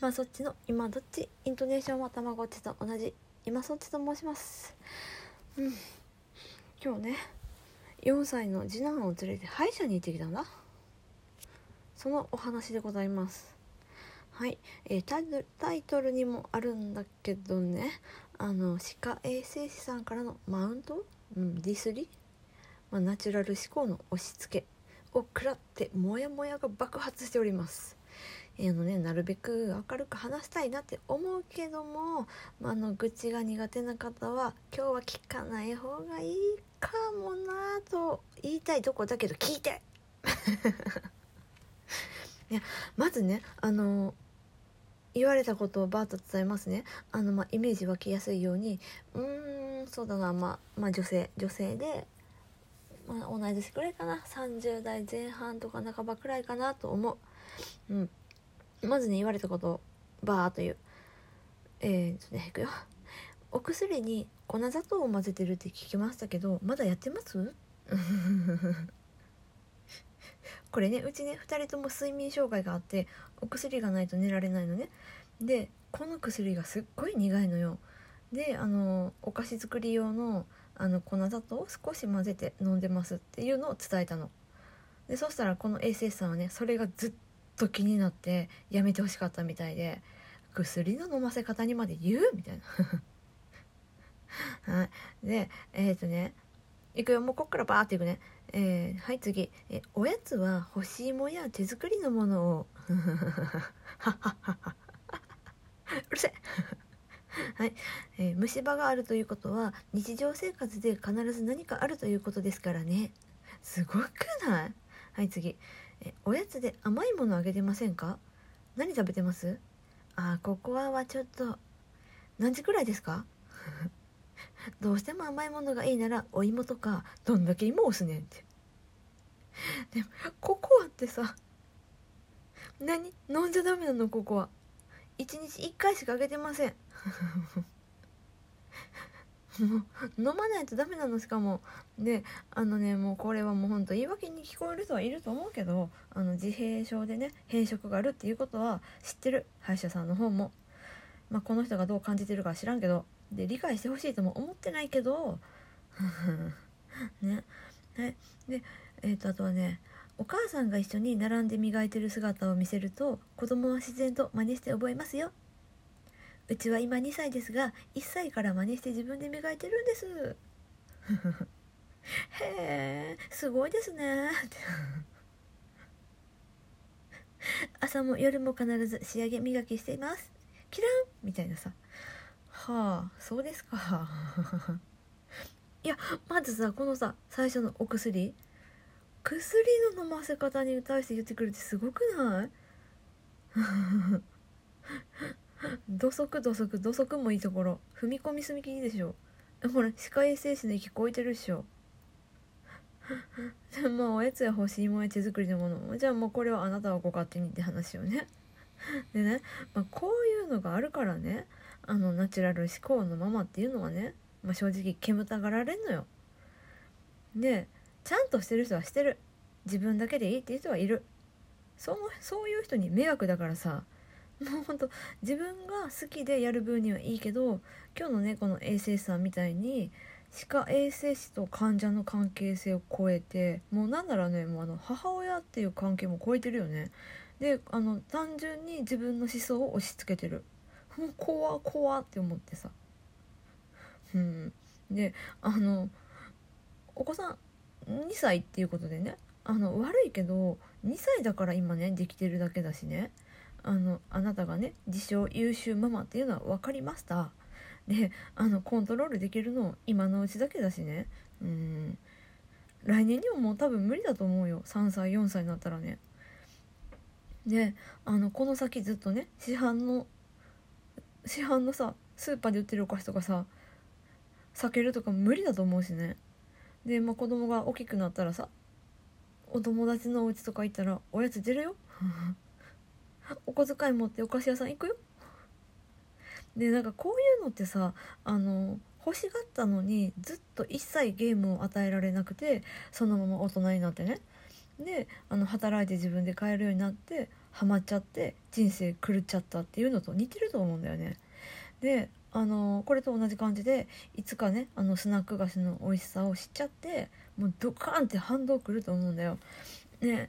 今そっちの今どっちイントネーションはたまごっちと同じ今そっちと申します。うん。今日ね4歳の次男を連れて歯医者に行ってきたんだ。そのお話でございます。はい、えー、タイトルタイトルにもあるんだけどね。あの歯科衛生士さんからのマウント、うん、ディスり、まあ、ナチュラル思考の押し付けを食らってモヤモヤが爆発しております。えー、のね、なるべく明るく話したいなって思うけども、まあ、の愚痴が苦手な方は今日は聞かない方がいいかもなと言いたいとこだけど聞いて。いやまずねあの言われたことをバーッと伝えますね。あの、まあ、イメージ湧きやすいようにうーんそうだな、まあ、まあ女性女性で、まあ、同い年くらいかな30代前半とか半ばくらいかなと思う。うん。まずね言われたことをバーという。えー、とねいくよ。お薬に粉砂糖を混ぜてるって聞きましたけどまだやってます？これねうちね2人とも睡眠障害があってお薬がないと寝られないのね。でこの薬がすっごい苦いのよ。であのお菓子作り用のあの粉砂糖を少し混ぜて飲んでますっていうのを伝えたの。でそしたらこの衛生士さんはねそれがずっと気になってやめてほしかったみたいで薬の飲ませ方にまで言う？みたいな。はい。でえっ、ー、とねいくよ。もうこっからバーっていくね。えー、はい次。えおやつは干し芋や手作りのものを。うるせえ。はい、えー、虫歯があるということは日常生活で必ず何かあるということですからね。すごくない？はい次。えおやつで甘いものあげてませんか？何食べてます？あココアはちょっと何時くらいですか？どうしても甘いものがいいならお芋とかどんだけ芋押すねんって。でもココアってさ何？飲んじゃダメなのココア1日1回しかあげてません。もう飲まないとダメなのしかも。であのねもうこれはもうほんと言い訳に聞こえる人はいると思うけどあの自閉症でね変色があるっていうことは知ってる？歯医者さんの方も、まあ、この人がどう感じてるか知らんけどで理解してほしいとも思ってないけど ね。はい。でえっ、ー、とあとはねお母さんが一緒に並んで磨いてる姿を見せると子供は自然と真似して覚えますよ。うちは今2歳ですが1歳から真似して自分で磨いてるんです。へえすごいですね。朝も夜も必ず仕上げ磨きしています。キラン！みたいなさ。はあそうですか。いやまずさこのさ最初のお薬。薬の飲ませ方に対して言ってくるってすごくない？土足土足土足もいいところ。踏み込みすぎでしょ。ほら歯科衛生士の息こえてるっしょ。まあおやつや欲しいもや手作りのものじゃあもうこれはあなたはご勝手にって話よねでね、まあ、こういうのがあるからねあのナチュラル思考のままっていうのはね、まあ、正直煙たがられんのよ。でちゃんとしてる人はしてる。自分だけでいいっていう人はいる。そのそういう人に迷惑だからさもうほんと自分が好きでやる分にはいいけど今日のねこの衛生士さんみたいに歯科衛生士と患者の関係性を超えてもうなんならねもうあの母親っていう関係も超えてるよね。であの単純に自分の思想を押し付けてる。もう怖怖って思ってさ。うん。であのお子さん2歳っていうことでねあの悪いけど2歳だから今ねできてるだけだしねあのあなたがね自称優秀ママっていうのは分かりました。であのコントロールできるの今のうちだけだしね。うん。来年にももう多分無理だと思うよ。3歳4歳になったらね。であのこの先ずっとね市販の市販のさスーパーで売ってるお菓子とかさ避けるとか無理だと思うしね。で、まあ、子供が大きくなったらさお友達のお家とか行ったらおやつ出るよ。お小遣い持ってお菓子屋さん行くよ。でなんかこういうのってさあの欲しがったのにずっと一切ゲームを与えられなくてそのまま大人になってねであの働いて自分で買えるようになってハマっちゃって人生狂っちゃったっていうのと似てると思うんだよね。であのこれと同じ感じでいつかねあのスナック菓子の美味しさを知っちゃってもうドカーンって反動くると思うんだよ。ね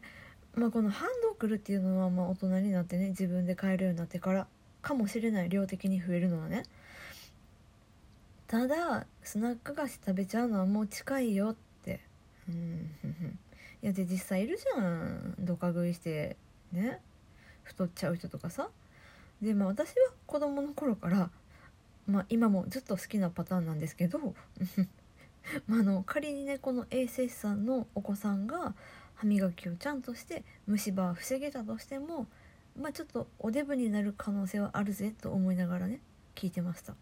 まあ、この反動くるっていうのはまあ大人になってね自分で買えるようになってからかもしれない量的に増えるのはね。ただスナック菓子食べちゃうのはもう近いよって。うん。いやで実際いるじゃん。どか食いしてね。太っちゃう人とかさ。でまあ私は子供の頃からまあ今もずっと好きなパターンなんですけど まあ、の仮にねこの衛生士さんのお子さんが歯磨きをちゃんとして虫歯を防げたとしてもまあちょっとおデブになる可能性はあるぜと思いながらね聞いてました。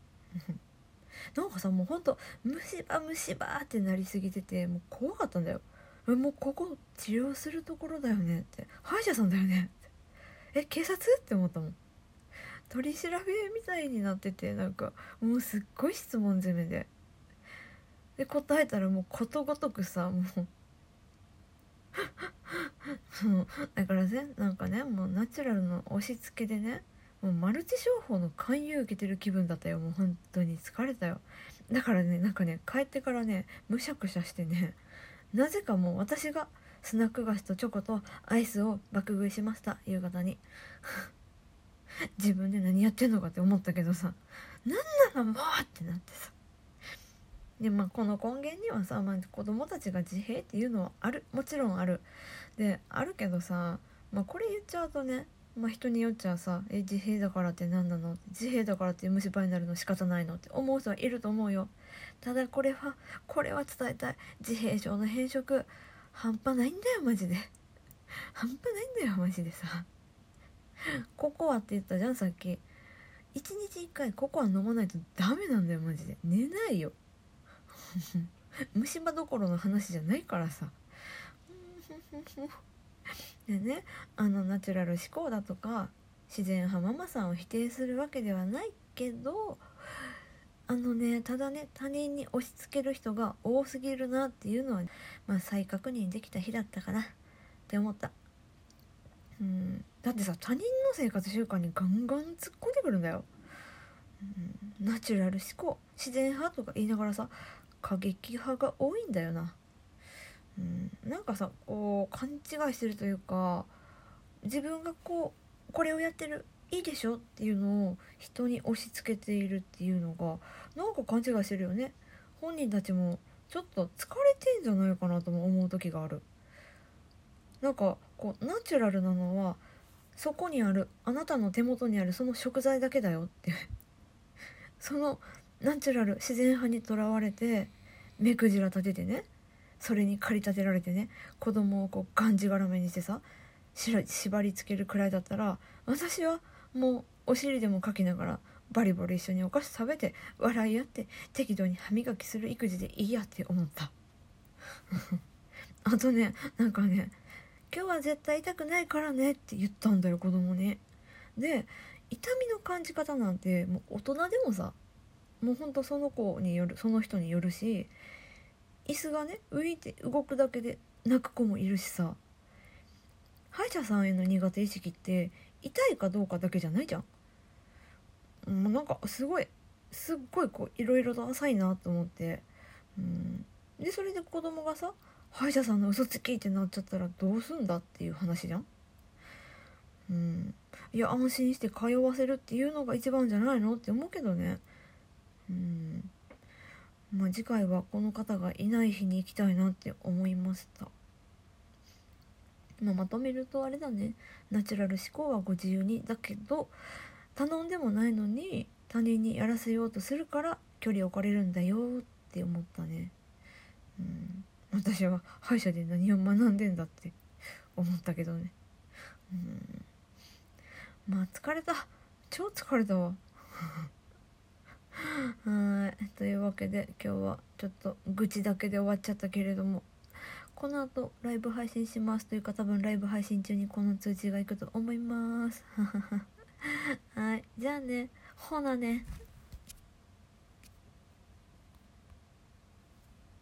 なんかさもうほんと虫歯虫歯ってなりすぎててもう怖かったんだよ。もうここ治療するところだよねって。歯医者さんだよねって。え警察？って思ったもん。取り調べみたいになっててなんかもうすっごい質問攻めで。で答えたらもうことごとくさもうだからねなんかねもうナチュラルの押し付けでねもうマルチ商法の勧誘受けてる気分だったよ。もう本当に疲れたよ。だからねなんかね帰ってからねむしゃくしゃしてねなぜかもう私がスナック菓子とチョコとアイスを爆食いしました。夕方に。自分で何やってんのかって思ったけどさ。なんならもうってなってさ。でまあこの根源にはさ、まあ、子供たちが自閉っていうのはある。もちろんある。であるけどさ、まあ、これ言っちゃうとね、まあ、人によっちゃさ「え自閉だからって何なの?」自閉だからって虫歯になるの仕方ないのって思う人はいると思うよ。ただこれはこれは伝えたい。自閉症の変色半端ないんだよマジで。半端ないんだよマジでさ。ココアって言ったじゃんさっき。1日1回ココア飲まないとダメなんだよマジで。寝ないよ。虫歯どころの話じゃないからさ。でねあのナチュラル思考だとか自然派ママさんを否定するわけではないけどあのねただね他人に押し付ける人が多すぎるなっていうのは、まあ、再確認できた日だったかなって思った。うん。だってさ他人の生活習慣にガンガン突っ込んでくるんだよ、うん、ナチュラル思考。自然派とか言いながらさ過激派が多いんだよな。うん、なんかさこう勘違いしてるというか自分がこうこれをやってるいいでしょっていうのを人に押し付けているっていうのがなんか勘違いしてるよね。本人たちもちょっと疲れてんじゃないかなとも思う時がある。なんかこうナチュラルなのはそこにあるあなたの手元にあるその食材だけだよって。そのナチュラル自然派にとらわれて目くじら立ててね。それに駆り立てられてね子供をこうがんじがらめにしてさ縛りつけるくらいだったら私はもうお尻でもかきながらバリバリ一緒にお菓子食べて笑い合って適度に歯磨きする育児でいいやって思った あとねなんかね「今日は絶対痛くないからね」って言ったんだよ子供に。で痛みの感じ方なんてもう大人でもさもうほんとその子によるその人によるし椅子がね浮いて動くだけで泣く子もいるしさ歯医者さんへの苦手意識って痛いかどうかだけじゃないじゃん。もうなんかすごいすっごいこういろいろと浅いなと思って、うん、でそれで子供がさ歯医者さんの嘘つきってなっちゃったらどうすんだっていう話じゃん。うん、いや安心して通わせるっていうのが一番じゃないのって思うけどね。うんまあ次回はこの方がいない日に行きたいなって思いました。まあ、まとめるとあれだね。ナチュラル思考はご自由にだけど頼んでもないのに他人にやらせようとするから距離置かれるんだよって思ったね。うん。私は歯医者で何を学んでんだって思ったけどね。うん。まあ疲れた。超疲れたわ。わけで今日はちょっと愚痴だけで終わっちゃったけれどもこの後ライブ配信しますというか多分ライブ配信中にこの通知がいくと思います。はいじゃあね。ほなね。